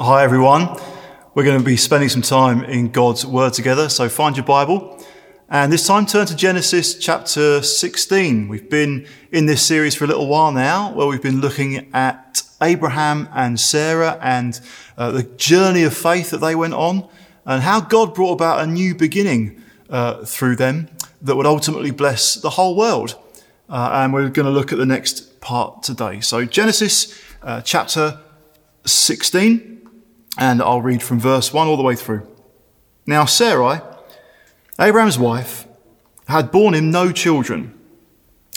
Hi, everyone. We're going to be spending some time in God's Word together, so find your Bible. And this time turn to Genesis chapter 16. We've been in this series for a little while now, where we've been looking at Abraham and Sarah and uh, the journey of faith that they went on, and how God brought about a new beginning uh, through them that would ultimately bless the whole world. Uh, and we're going to look at the next part today. So, Genesis uh, chapter 16 and I'll read from verse 1 all the way through. Now, Sarai, Abraham's wife, had borne him no children,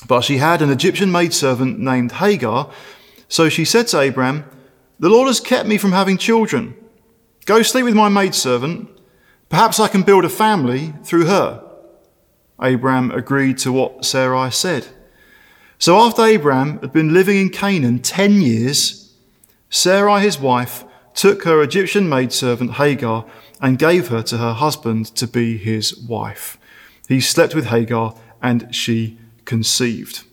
but she had an Egyptian maidservant named Hagar. So she said to Abraham, The Lord has kept me from having children. Go sleep with my maidservant. Perhaps I can build a family through her. Abraham agreed to what Sarai said. So after Abraham had been living in Canaan ten years, Sarai, his wife, took her Egyptian maidservant Hagar and gave her to her husband to be his wife. He slept with Hagar and she conceived.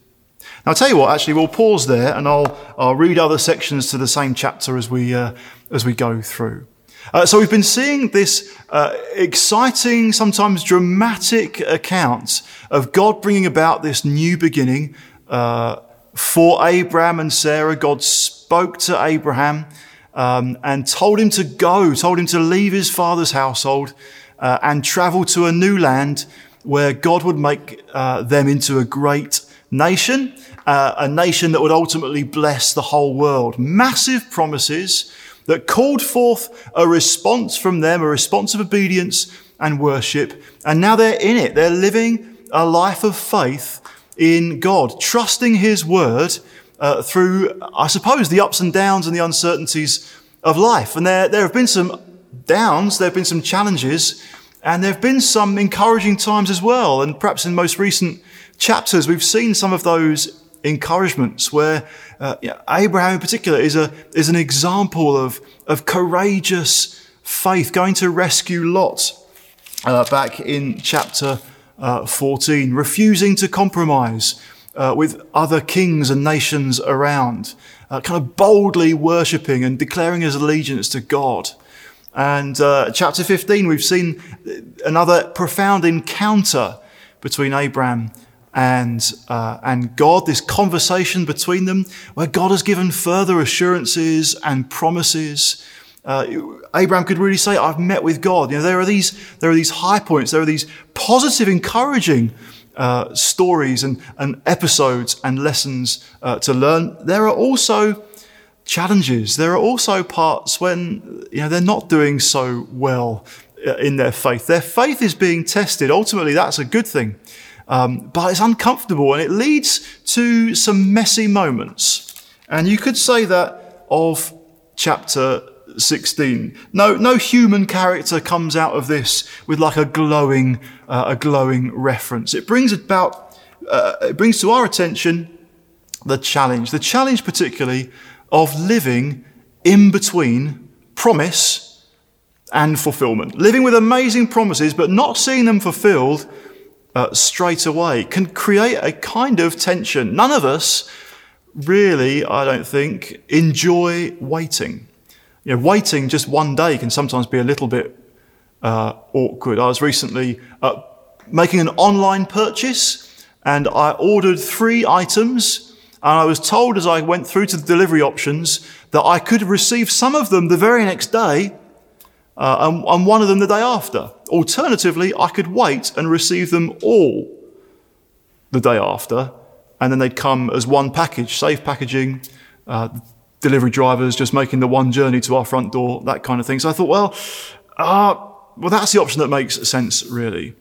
Now, I'll tell you what, actually, we'll pause there and I'll, I'll read other sections to the same chapter as we, uh, as we go through. Uh, so we've been seeing this uh, exciting, sometimes dramatic account of God bringing about this new beginning uh, for Abraham and Sarah. God spoke to Abraham um, and told him to go, told him to leave his father's household uh, and travel to a new land where God would make uh, them into a great nation, uh, a nation that would ultimately bless the whole world. Massive promises that called forth a response from them, a response of obedience and worship. And now they're in it. They're living a life of faith in God, trusting His word uh, through, I suppose, the ups and downs and the uncertainties of life. And there, there have been some downs, there have been some challenges, and there have been some encouraging times as well. And perhaps in most recent chapters, we've seen some of those encouragements where uh, Abraham in particular is, a, is an example of, of courageous faith going to rescue Lot uh, back in chapter uh, 14, refusing to compromise uh, with other kings and nations around, uh, kind of boldly worshipping and declaring his allegiance to God. And uh, chapter 15, we've seen another profound encounter between Abraham and, uh, and God, this conversation between them, where God has given further assurances and promises. Uh, Abraham could really say, I've met with God. You know, there are these, there are these high points, there are these positive, encouraging uh, stories and, and episodes and lessons uh, to learn. There are also challenges. There are also parts when you know they're not doing so well uh, in their faith. Their faith is being tested. Ultimately, that's a good thing, um, but it's uncomfortable and it leads to some messy moments. And you could say that of chapter 16. No, no human character comes out of this with like a glowing, uh, a glowing reference. It brings about, uh, it brings to our attention the challenge, the challenge particularly of living in between promise and fulfillment. Living with amazing promises, but not seeing them fulfilled uh, straight away can create a kind of tension. None of us really, I don't think, enjoy waiting. You know, waiting just one day can sometimes be a little bit uh, awkward. I was recently uh, making an online purchase and I ordered three items and I was told as I went through to the delivery options that I could receive some of them the very next day uh, and, and one of them the day after. Alternatively, I could wait and receive them all the day after and then they'd come as one package, safe packaging, uh, delivery drivers just making the one journey to our front door, that kind of thing. So I thought, well, uh, well, that's the option that makes sense, really.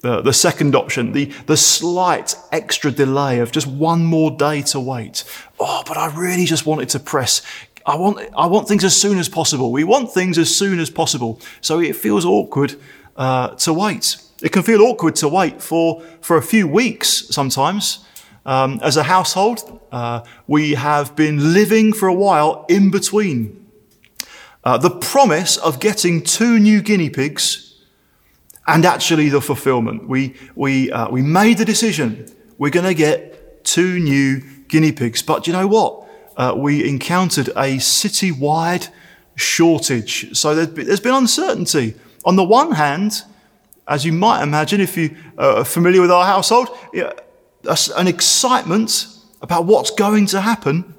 The, the second option, the, the slight extra delay of just one more day to wait. Oh, but I really just wanted to press. I want, I want things as soon as possible. We want things as soon as possible. So it feels awkward uh, to wait. It can feel awkward to wait for, for a few weeks sometimes. Um, as a household, uh, we have been living for a while in between. Uh, the promise of getting two new guinea pigs and actually the fulfillment. We, we, uh, we made the decision we're going to get two new guinea pigs. But you know what? Uh, we encountered a citywide shortage. So there's been uncertainty. On the one hand, as you might imagine, if you are familiar with our household, an excitement about what's going to happen.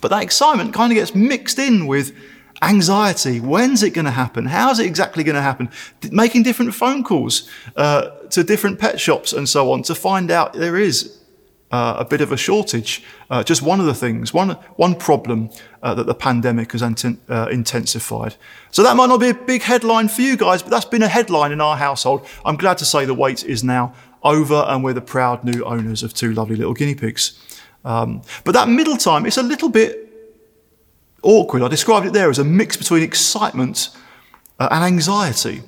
But that excitement kind of gets mixed in with anxiety. When's it going to happen? How's it exactly going to happen? Making different phone calls uh, to different pet shops and so on to find out there is uh, a bit of a shortage. Uh, just one of the things, one, one problem uh, that the pandemic has uh, intensified. So that might not be a big headline for you guys, but that's been a headline in our household. I'm glad to say the wait is now over and we're the proud new owners of two lovely little guinea pigs. Um, but that middle time, it's a little bit awkward. I described it there as a mix between excitement uh, and anxiety.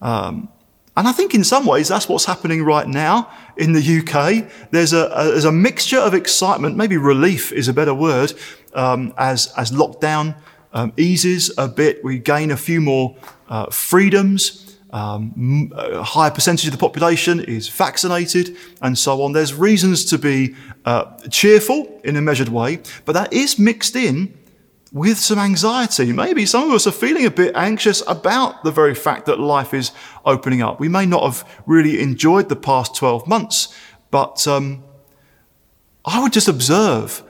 Um, and I think in some ways that's what's happening right now in the UK. There's a, a there's a mixture of excitement, maybe relief is a better word, um, as, as lockdown um, eases a bit. We gain a few more uh, freedoms. Um, a higher percentage of the population is vaccinated and so on. There's reasons to be uh, cheerful in a measured way, but that is mixed in with some anxiety. Maybe some of us are feeling a bit anxious about the very fact that life is opening up. We may not have really enjoyed the past 12 months, but um, I would just observe,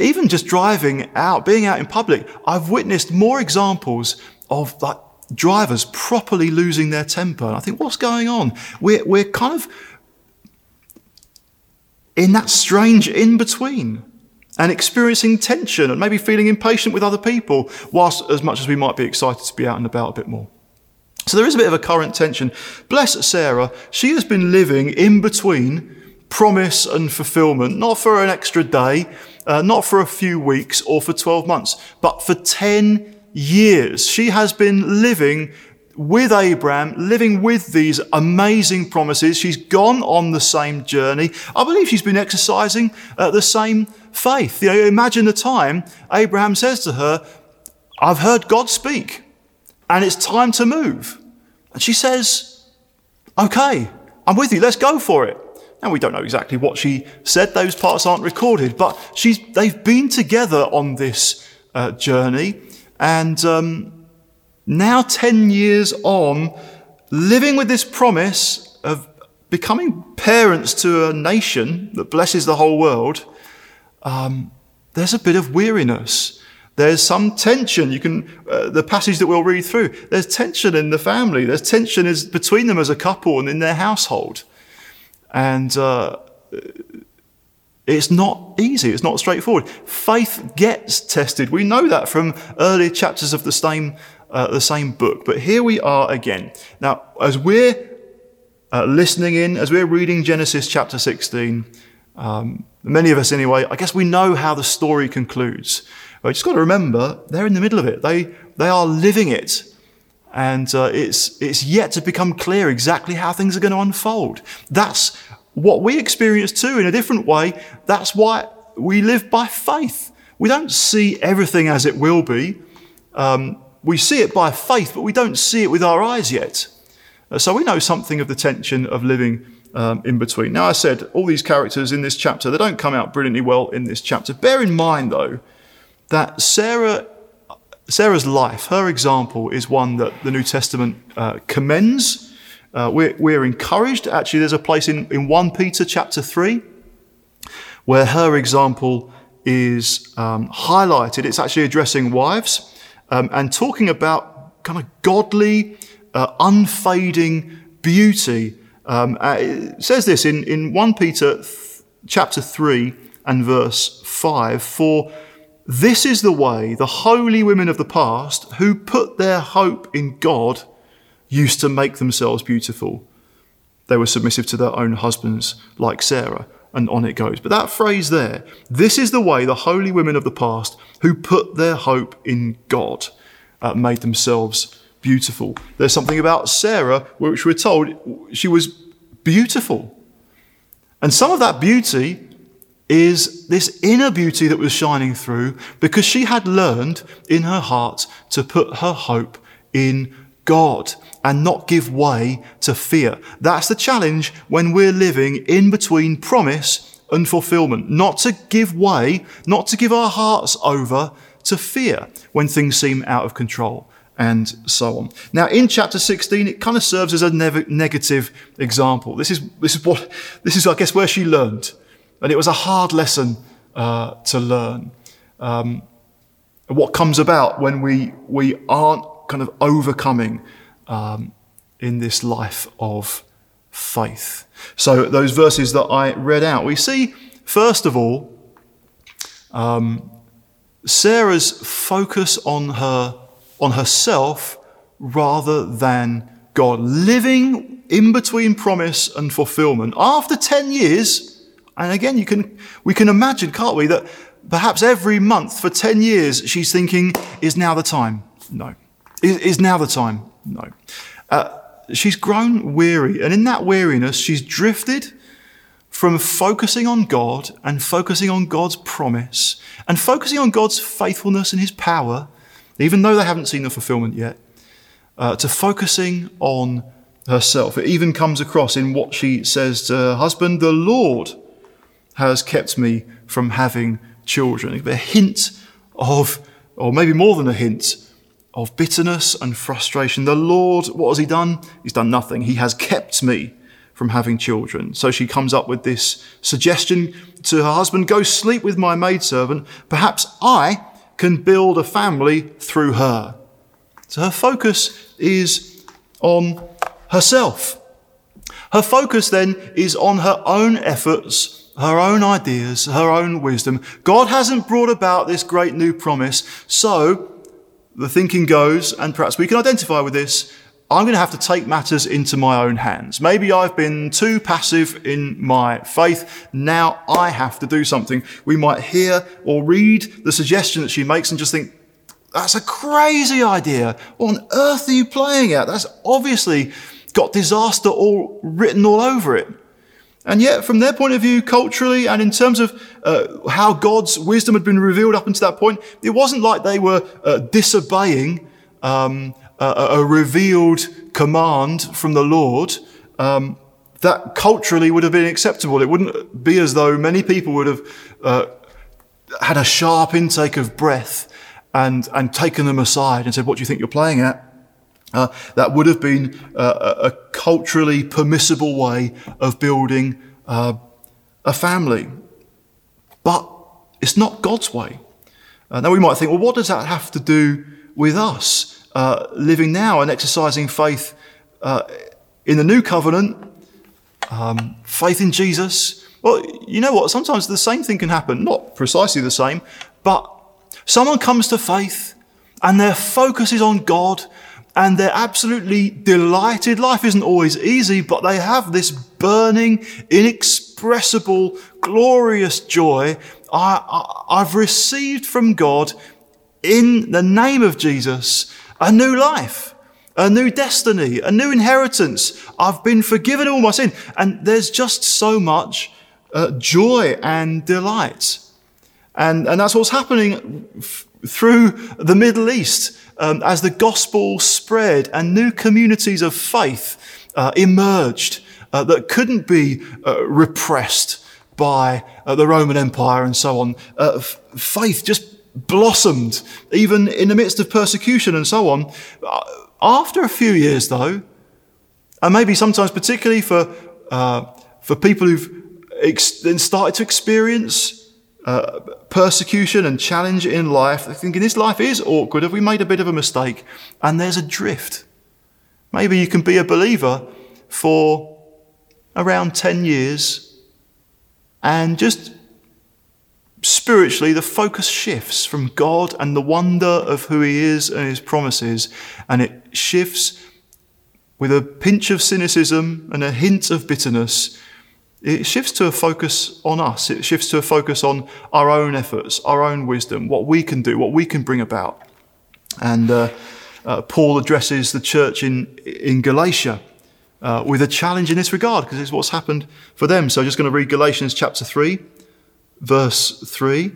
even just driving out, being out in public, I've witnessed more examples of like drivers properly losing their temper. And I think, what's going on? We're, we're kind of in that strange in between and experiencing tension and maybe feeling impatient with other people, whilst as much as we might be excited to be out and about a bit more. So there is a bit of a current tension. Bless Sarah, she has been living in between promise and fulfillment, not for an extra day, uh, not for a few weeks or for 12 months, but for 10 years. She has been living with Abraham, living with these amazing promises. She's gone on the same journey. I believe she's been exercising uh, the same faith. You know, imagine the time Abraham says to her, I've heard God speak and it's time to move. And she says, Okay, I'm with you, let's go for it. And we don't know exactly what she said, those parts aren't recorded, but she's, they've been together on this uh, journey. And um, now, 10 years on, living with this promise of becoming parents to a nation that blesses the whole world, um, there's a bit of weariness. There's some tension. You can, uh, the passage that we'll read through, there's tension in the family. There's tension is between them as a couple and in their household. And, uh, it's not easy. It's not straightforward. Faith gets tested. We know that from earlier chapters of the same, uh, the same book. But here we are again. Now, as we're uh, listening in, as we're reading Genesis chapter 16, um, many of us anyway, I guess we know how the story concludes. But you just got to remember, they're in the middle of it. They, they are living it. And uh, it's, it's yet to become clear exactly how things are going to unfold. That's what we experience too in a different way. That's why we live by faith. We don't see everything as it will be. Um, we see it by faith, but we don't see it with our eyes yet. Uh, so we know something of the tension of living um, in between. Now, I said all these characters in this chapter, they don't come out brilliantly well in this chapter. Bear in mind, though, that Sarah, Sarah's life, her example, is one that the New Testament uh, commends. Uh, we're, we're encouraged. Actually, there's a place in, in 1 Peter chapter 3 where her example is um, highlighted. It's actually addressing wives um, and talking about kind of godly, uh, unfading beauty um, uh, it says this in, in 1 Peter th- chapter 3 and verse 5 For this is the way the holy women of the past who put their hope in God used to make themselves beautiful. They were submissive to their own husbands, like Sarah, and on it goes. But that phrase there, this is the way the holy women of the past who put their hope in God uh, made themselves beautiful. There's something about Sarah which we're told she was beautiful. And some of that beauty is this inner beauty that was shining through because she had learned in her heart to put her hope in God and not give way to fear. That's the challenge when we're living in between promise and fulfillment. Not to give way, not to give our hearts over to fear when things seem out of control and so on. Now, in chapter 16, it kind of serves as a ne- negative example. This is, this is what, this is, I guess, where she learned. And it was a hard lesson uh, to learn. Um, what comes about when we, we aren't kind of overcoming um, in this life of faith. So, those verses that I read out, we see, first of all, um, Sarah's focus on her on herself rather than God, living in between promise and fulfillment. After 10 years, and again, you can, we can imagine, can't we, that perhaps every month for 10 years she's thinking, is now the time? No. Is, is now the time? No. Uh, she's grown weary, and in that weariness, she's drifted from focusing on God and focusing on God's promise and focusing on God's faithfulness and his power, even though they haven't seen the fulfillment yet, uh, to focusing on herself. It even comes across in what she says to her husband, the Lord has kept me from having children. A hint of, or maybe more than a hint, of bitterness and frustration. The Lord, what has He done? He's done nothing. He has kept me from having children. So she comes up with this suggestion to her husband go sleep with my maidservant. Perhaps I can build a family through her. So her focus is on herself. Her focus then is on her own efforts, her own ideas, her own wisdom. God hasn't brought about this great new promise. So the thinking goes, and perhaps we can identify with this, I'm going to have to take matters into my own hands. Maybe I've been too passive in my faith. Now I have to do something. We might hear or read the suggestion that she makes and just think, that's a crazy idea. What on earth are you playing at? That's obviously got disaster all written all over it. And yet, from their point of view, culturally and in terms of uh, how God's wisdom had been revealed up until that point, it wasn't like they were uh, disobeying um, a, a, revealed command from the Lord. Um, that culturally would have been acceptable. It wouldn't be as though many people would have uh, had a sharp intake of breath and, and taken them aside and said, What do you think you're playing at? Uh, that would have been uh, a, culturally permissible way of building uh, a family. But it's not God's way. Uh, now we might think, well, what does that have to do with us uh, living now and exercising faith uh, in the new covenant, um, faith in Jesus? Well, you know what? Sometimes the same thing can happen, not precisely the same, but someone comes to faith and their focus is on God and they're absolutely delighted. Life isn't always easy, but they have this burning, inexpressible, glorious joy I, have received from God in the name of Jesus a new life, a new destiny, a new inheritance. I've been forgiven all my sin. And there's just so much uh, joy and delight. And, and that's what's happening f- through the Middle East um, as the gospel spread and new communities of faith uh, emerged uh, that couldn't be uh, repressed by uh, the Roman Empire and so on. Uh, f- faith just blossomed even in the midst of persecution and so on. After a few years, though, and maybe sometimes particularly for, for people who've ex- then started to experience uh, persecution and challenge in life, they're thinking this life is awkward. Have we made a bit of a mistake? And there's a drift. Maybe you can be a believer for around 10 years and just spiritually the focus shifts from God and the wonder of who He is and His promises, and it shifts with a pinch of cynicism and a hint of bitterness it shifts to a focus on us. It shifts to a focus on our own efforts, our own wisdom, what we can do, what we can bring about. And uh, uh, Paul addresses the church in, in Galatia uh, with a challenge in this regard, because it's what's happened for them. So I'm just going to read Galatians chapter 3, verse 3.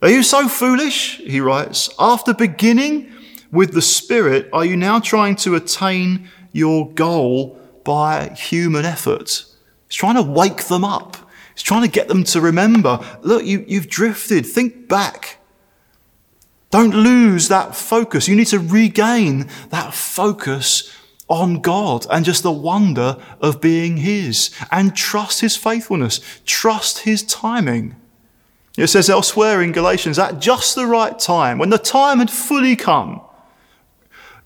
Are you so foolish? He writes. After beginning with the Spirit, are you now trying to attain your goal by human effort? He's trying to wake them up. He's trying to get them to remember look, you, you've drifted. Think back. Don't lose that focus. You need to regain that focus on God and just the wonder of being His and trust His faithfulness, trust His timing. It says elsewhere in Galatians, at just the right time, when the time had fully come,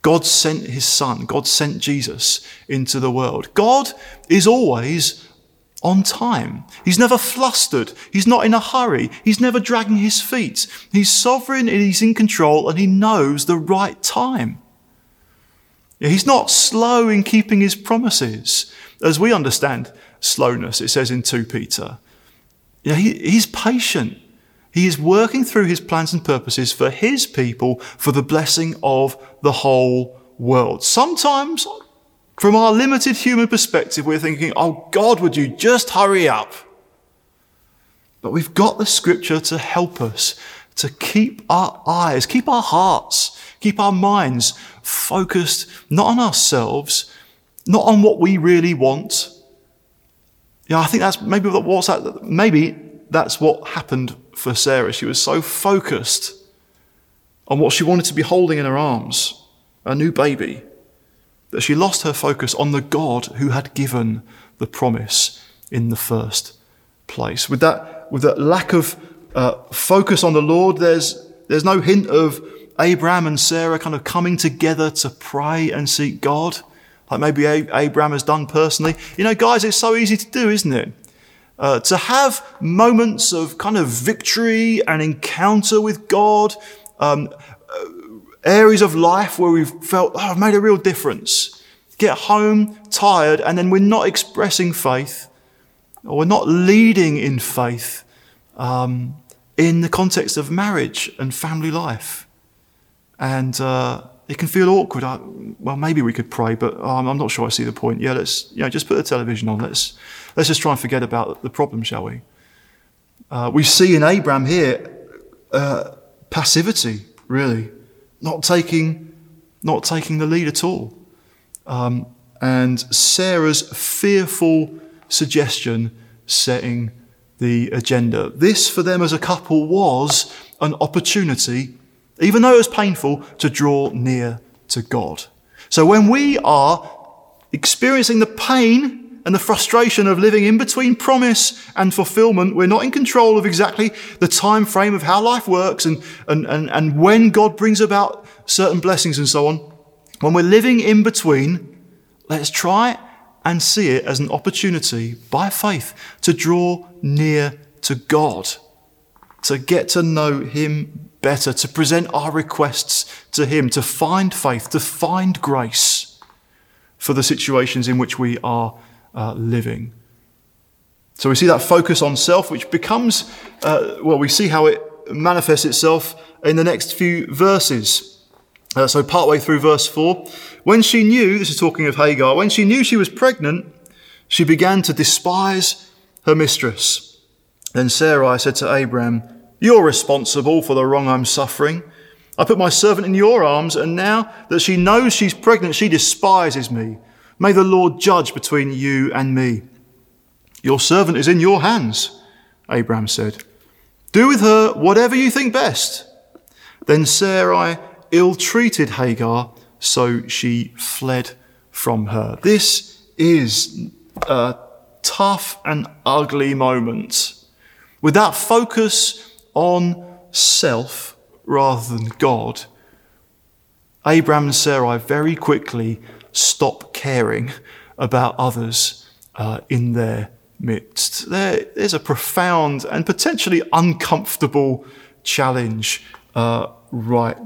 God sent His Son, God sent Jesus into the world. God is always on time. He's never flustered. He's not in a hurry. He's never dragging his feet. He's sovereign and he's in control and he knows the right time. He's not slow in keeping his promises. As we understand slowness, it says in 2 Peter. He, he's patient. He is working through his plans and purposes for his people for the blessing of the whole world. Sometimes from our limited human perspective, we're thinking, oh God, would you just hurry up? But we've got the scripture to help us to keep our eyes, keep our hearts, keep our minds focused not on ourselves, not on what we really want. Yeah, I think that's maybe what's that, maybe that's what happened for Sarah. She was so focused on what she wanted to be holding in her arms, a new baby that she lost her focus on the God who had given the promise in the first place. With that, with that lack of uh, focus on the Lord, there's, there's no hint of Abraham and Sarah kind of coming together to pray and seek God, like maybe Abraham has done personally. You know, guys, it's so easy to do, isn't it? Uh, to have moments of kind of victory and encounter with God, um, areas of life where we've felt, oh, I've made a real difference. Get home tired, and then we're not expressing faith, or we're not leading in faith um, in the context of marriage and family life. And uh, it can feel awkward. I, well, maybe we could pray, but um, I'm not sure I see the point. Yeah, let's you know, just put the television on. Let's, let's just try and forget about the problem, shall we? Uh, we see in Abraham here uh, passivity, really not taking, not taking the lead at all. Um, and Sarah's fearful suggestion setting the agenda. This, for them as a couple, was an opportunity, even though it was painful, to draw near to God. So when we are experiencing the pain and the frustration of living in between promise and fulfillment. We're not in control of exactly the time frame of how life works and, and, and, and when God brings about certain blessings and so on. When we're living in between, let's try and see it as an opportunity by faith to draw near to God, to get to know Him better, to present our requests to Him, to find faith, to find grace for the situations in which we are uh, living. So we see that focus on self, which becomes, uh, well, we see how it manifests itself in the next few verses. Uh, so, partway through verse 4, when she knew, this is talking of Hagar, when she knew she was pregnant, she began to despise her mistress. Then Sarai said to Abraham, You're responsible for the wrong I'm suffering. I put my servant in your arms, and now that she knows she's pregnant, she despises me. May the Lord judge between you and me. Your servant is in your hands, Abraham said. Do with her whatever you think best. Then Sarai ill treated Hagar, so she fled from her. This is a tough and ugly moment. With that focus on self rather than God, Abraham and Sarai very quickly stop caring about others uh, in their midst. There, there's a profound and potentially uncomfortable challenge uh, right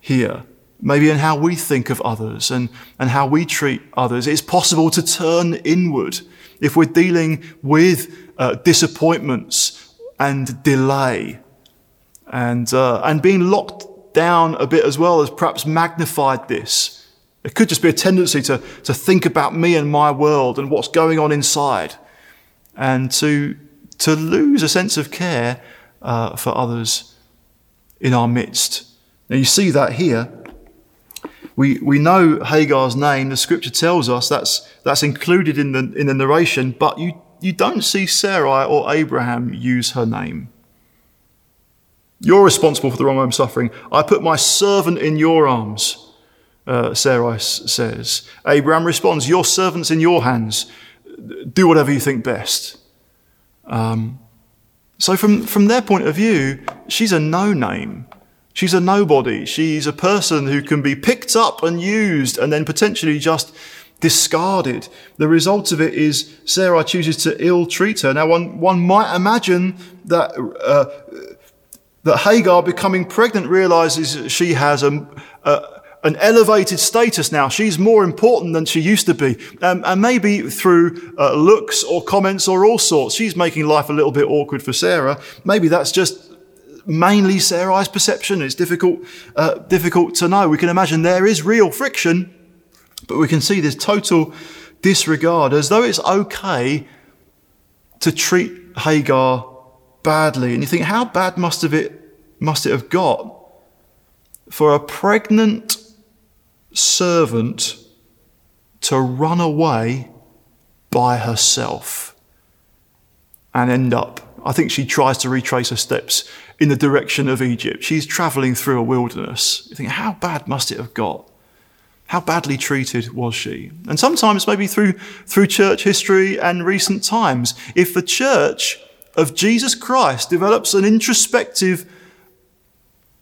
here. Maybe in how we think of others and, and how we treat others. It's possible to turn inward if we're dealing with uh, disappointments and delay and, uh, and being locked down a bit as well has perhaps magnified this it could just be a tendency to, to think about me and my world and what's going on inside and to, to lose a sense of care uh, for others in our midst. Now, you see that here. We, we know Hagar's name, the scripture tells us that's, that's included in the, in the narration, but you, you don't see Sarai or Abraham use her name. You're responsible for the wrong I'm suffering. I put my servant in your arms, uh, Sarai says. Abraham responds, Your servant's in your hands. Do whatever you think best. Um, so, from, from their point of view, she's a no name. She's a nobody. She's a person who can be picked up and used and then potentially just discarded. The result of it is Sarah chooses to ill treat her. Now, one, one might imagine that, uh, that Hagar becoming pregnant realizes she has a, a, an elevated status now. She's more important than she used to be. Um, and maybe through uh, looks or comments or all sorts, she's making life a little bit awkward for Sarah. Maybe that's just mainly Sarai's perception. It's difficult, uh, difficult to know. We can imagine there is real friction, but we can see this total disregard as though it's okay to treat Hagar badly. And you think, how bad must have it must it have got for a pregnant servant to run away by herself and end up. I think she tries to retrace her steps in the direction of Egypt. She's traveling through a wilderness. You think, how bad must it have got? How badly treated was she? And sometimes, maybe through, through church history and recent times, if the church of Jesus Christ develops an introspective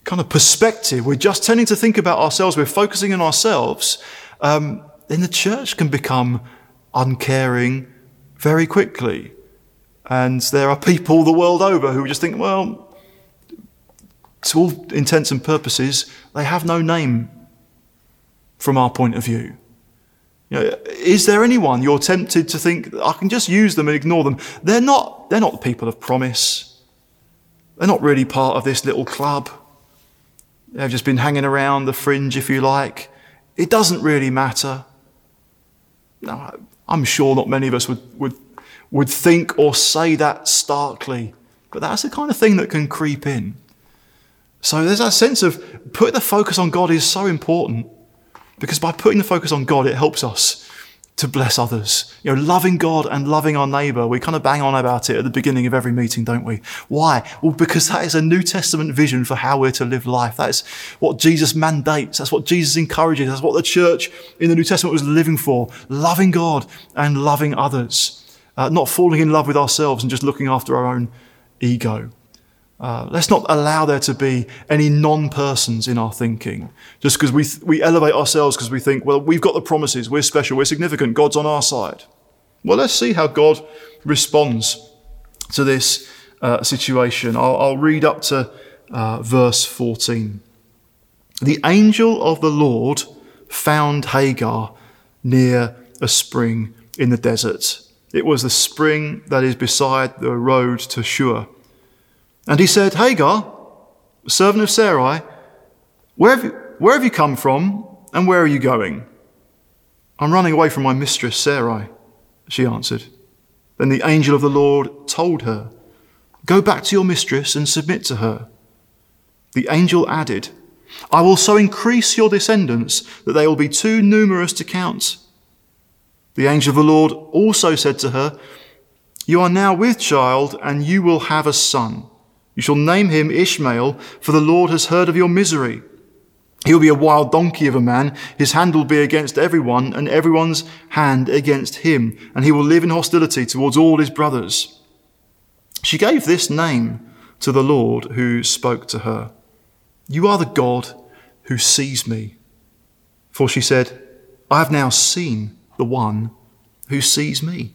kind of perspective, we're just tending to think about ourselves, we're focusing on ourselves, um, then the church can become uncaring very quickly. And there are people the world over who just think, well, to all intents and purposes, they have no name from our point of view. You know, is there anyone you're tempted to think I can just use them and ignore them? They're not, they're not the people of promise. They're not really part of this little club. They've just been hanging around the fringe, if you like. It doesn't really matter. Now, I'm sure not many of us would, would, would think or say that starkly, but that's the kind of thing that can creep in. So there's that sense of putting the focus on God is so important because by putting the focus on God, it helps us to bless others. You know, loving God and loving our neighbor. We kind of bang on about it at the beginning of every meeting, don't we? Why? Well, because that is a New Testament vision for how we're to live life. That is what Jesus mandates. That's what Jesus encourages. That's what the church in the New Testament was living for. Loving God and loving others. Uh, not falling in love with ourselves and just looking after our own ego. Uh, let's not allow there to be any non-persons in our thinking. Just because we, th- we elevate ourselves because we think, well, we've got the promises, we're special, we're significant, God's on our side. Well, let's see how God responds to this uh, situation. I'll, I'll, read up to uh, verse 14. The angel of the Lord found Hagar near a spring in the desert. It was the spring that is beside the road to Shur. And he said, Hagar, servant of Sarai, where have, you, where have you come from and where are you going? I'm running away from my mistress Sarai, she answered. Then the angel of the Lord told her, Go back to your mistress and submit to her. The angel added, I will so increase your descendants that they will be too numerous to count. The angel of the Lord also said to her, You are now with child, and you will have a son. You shall name him Ishmael, for the Lord has heard of your misery. He will be a wild donkey of a man. His hand will be against everyone, and everyone's hand against him, and he will live in hostility towards all his brothers. She gave this name to the Lord who spoke to her You are the God who sees me. For she said, I have now seen the one who sees me.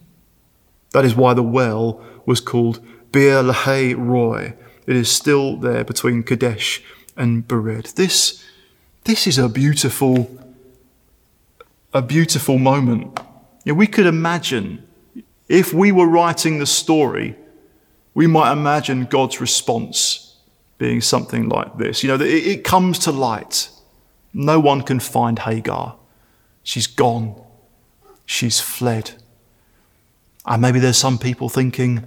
That is why the well was called Beer Lahai Roi it is still there between Kadesh and Bered. This, this is a beautiful, a beautiful moment. You know, we could imagine if we were writing the story, we might imagine God's response being something like this. You know, it, it comes to light. No one can find Hagar. She's gone. She's fled. And maybe there's some people thinking,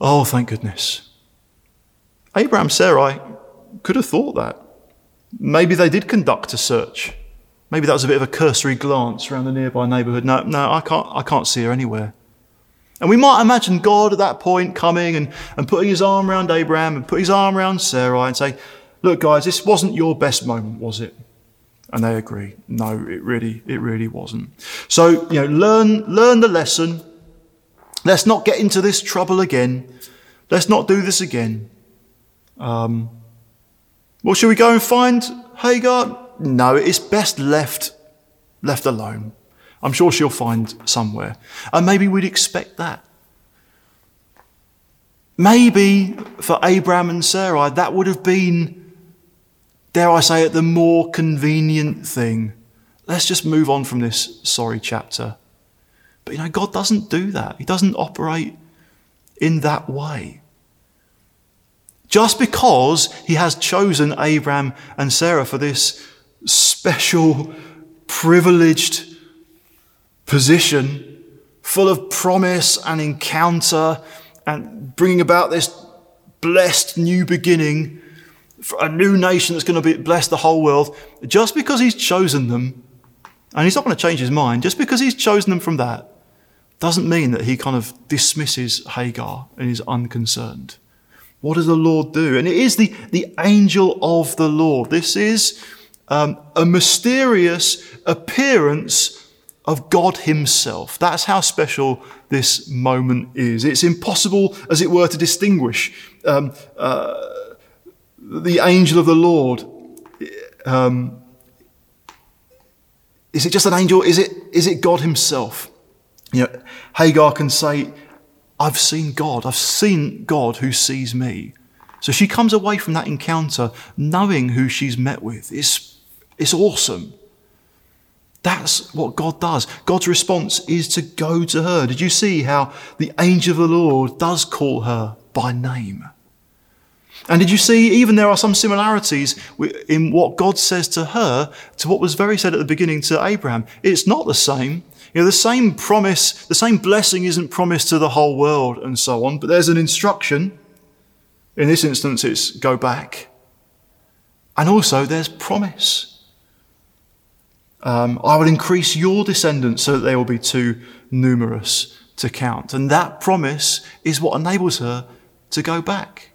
oh, thank goodness. Abraham Sarai could have thought that. Maybe they did conduct a search. Maybe that was a bit of a cursory glance around the nearby neighbourhood. No, no, I can't, I can't see her anywhere. And we might imagine God at that point coming and, and putting his arm around Abraham and put his arm around Sarai and say, Look, guys, this wasn't your best moment, was it? And they agree, no, it really, it really wasn't. So, you know, learn, learn the lesson. Let's not get into this trouble again. Let's not do this again. Um, well, should we go and find Hagar? No, it's best left, left alone. I'm sure she'll find somewhere. And maybe we'd expect that. Maybe for Abraham and Sarai, that would have been, dare I say it, the more convenient thing. Let's just move on from this sorry chapter. But you know, God doesn't do that. He doesn't operate in that way. Just because he has chosen Abraham and Sarah for this special, privileged position full of promise and encounter and bringing about this blessed new beginning for a new nation that's going to be bless the whole world just because he's chosen them and he's not going to change his mind just because he's chosen them from that doesn't mean that he kind of dismisses Hagar and is unconcerned. What does the Lord do? And it is the, the angel of the Lord. This is um, a mysterious appearance of God Himself. That's how special this moment is. It's impossible, as it were, to distinguish um, uh, the angel of the Lord. Um, is it just an angel? Is it, is it God Himself? You know, Hagar can say, I've seen God. I've seen God who sees me. So she comes away from that encounter knowing who she's met with. It's, it's awesome. That's what God does. God's response is to go to her. Did you see how the angel of the Lord does call her by name? And did you see, even there are some similarities in what God says to her to what was very said at the beginning to Abraham? It's not the same. You know, the same promise, the same blessing isn't promised to the whole world and so on, but there's an instruction. In this instance, it's go back. And also, there's promise. Um, I will increase your descendants so that they will be too numerous to count. And that promise is what enables her to go back.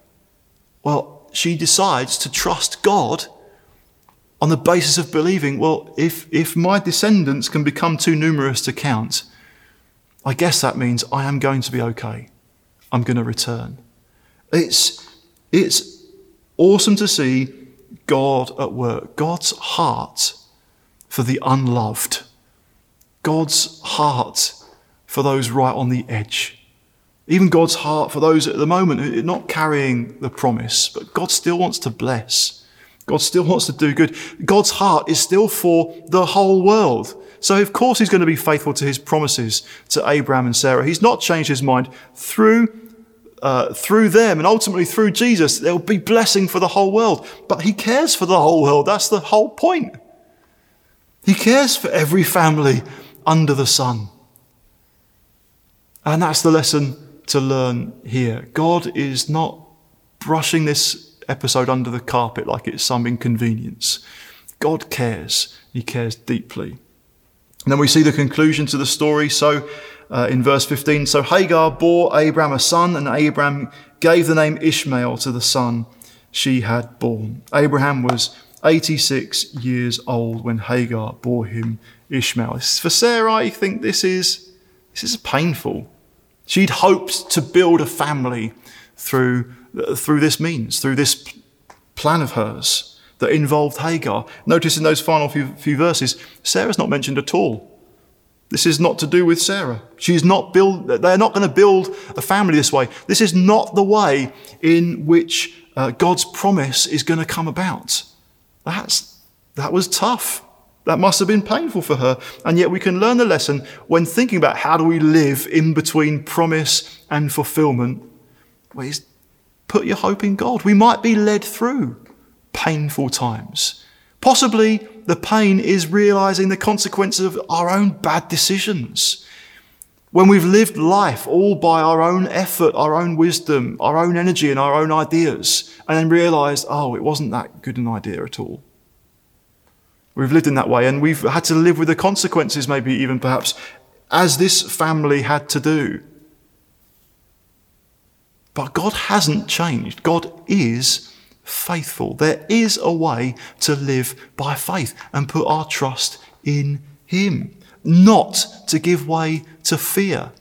Well, she decides to trust God on the basis of believing, well, if, if my descendants can become too numerous to count, I guess that means I am going to be okay. I'm going to return. It's, it's awesome to see God at work, God's heart for the unloved, God's heart for those right on the edge. Even God's heart for those at the moment not carrying the promise, but God still wants to bless. God still wants to do good. God's heart is still for the whole world. So of course he's going to be faithful to his promises to Abraham and Sarah. He's not changed his mind through uh, through them and ultimately through Jesus. There will be blessing for the whole world. But he cares for the whole world. That's the whole point. He cares for every family under the sun. And that's the lesson to learn here. God is not brushing this episode under the carpet like it's some inconvenience. God cares. He cares deeply. And then we see the conclusion to the story. So, uh, in verse 15, so Hagar bore Abraham a son, and Abraham gave the name Ishmael to the son she had born. Abraham was 86 years old when Hagar bore him Ishmael. For Sarah, I think this is, this is painful. She'd hoped to build a family through, through this means, through this plan of hers that involved Hagar. Notice in those final few, few verses, Sarah's not mentioned at all. This is not to do with Sarah. She's not build, they're not going to build a family this way. This is not the way in which uh, God's promise is going to come about. That's, that was tough. That must have been painful for her. And yet we can learn the lesson when thinking about how do we live in between promise and fulfillment. Well, put your hope in God. We might be led through painful times. Possibly the pain is realizing the consequences of our own bad decisions. When we've lived life all by our own effort, our own wisdom, our own energy, and our own ideas, and then realized, oh, it wasn't that good an idea at all. We've lived in that way, and we've had to live with the consequences, maybe even perhaps, as this family had to do. But God hasn't changed. God is faithful. There is a way to live by faith and put our trust in Him, not to give way to fear,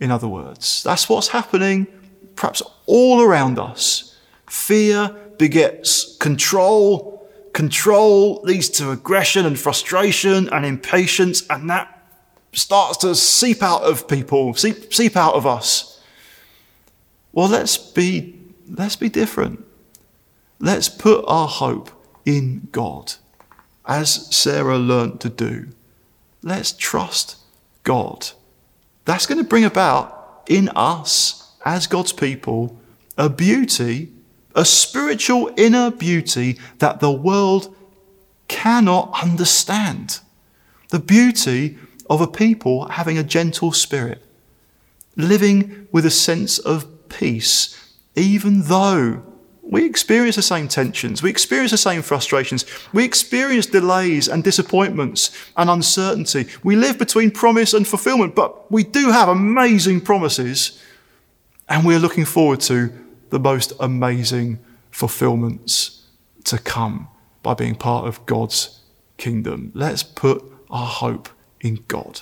in other words. That's what's happening perhaps all around us. Fear begets control. Control leads to aggression and frustration and impatience, and that starts to seep out of people, seep, seep out of us. Well, let's be, let's be different. Let's put our hope in God, as Sarah learned to do. Let's trust God. That's going to bring about in us, as God's people, a beauty, a spiritual inner beauty that the world cannot understand. The beauty of a people having a gentle spirit, living with a sense of peace, even though we experience the same tensions, we experience the same frustrations, we experience delays and disappointments and uncertainty. We live between promise and fulfillment, but we do have amazing promises, and we're looking forward to the most amazing fulfillments to come by being part of God's kingdom. Let's put our hope in God.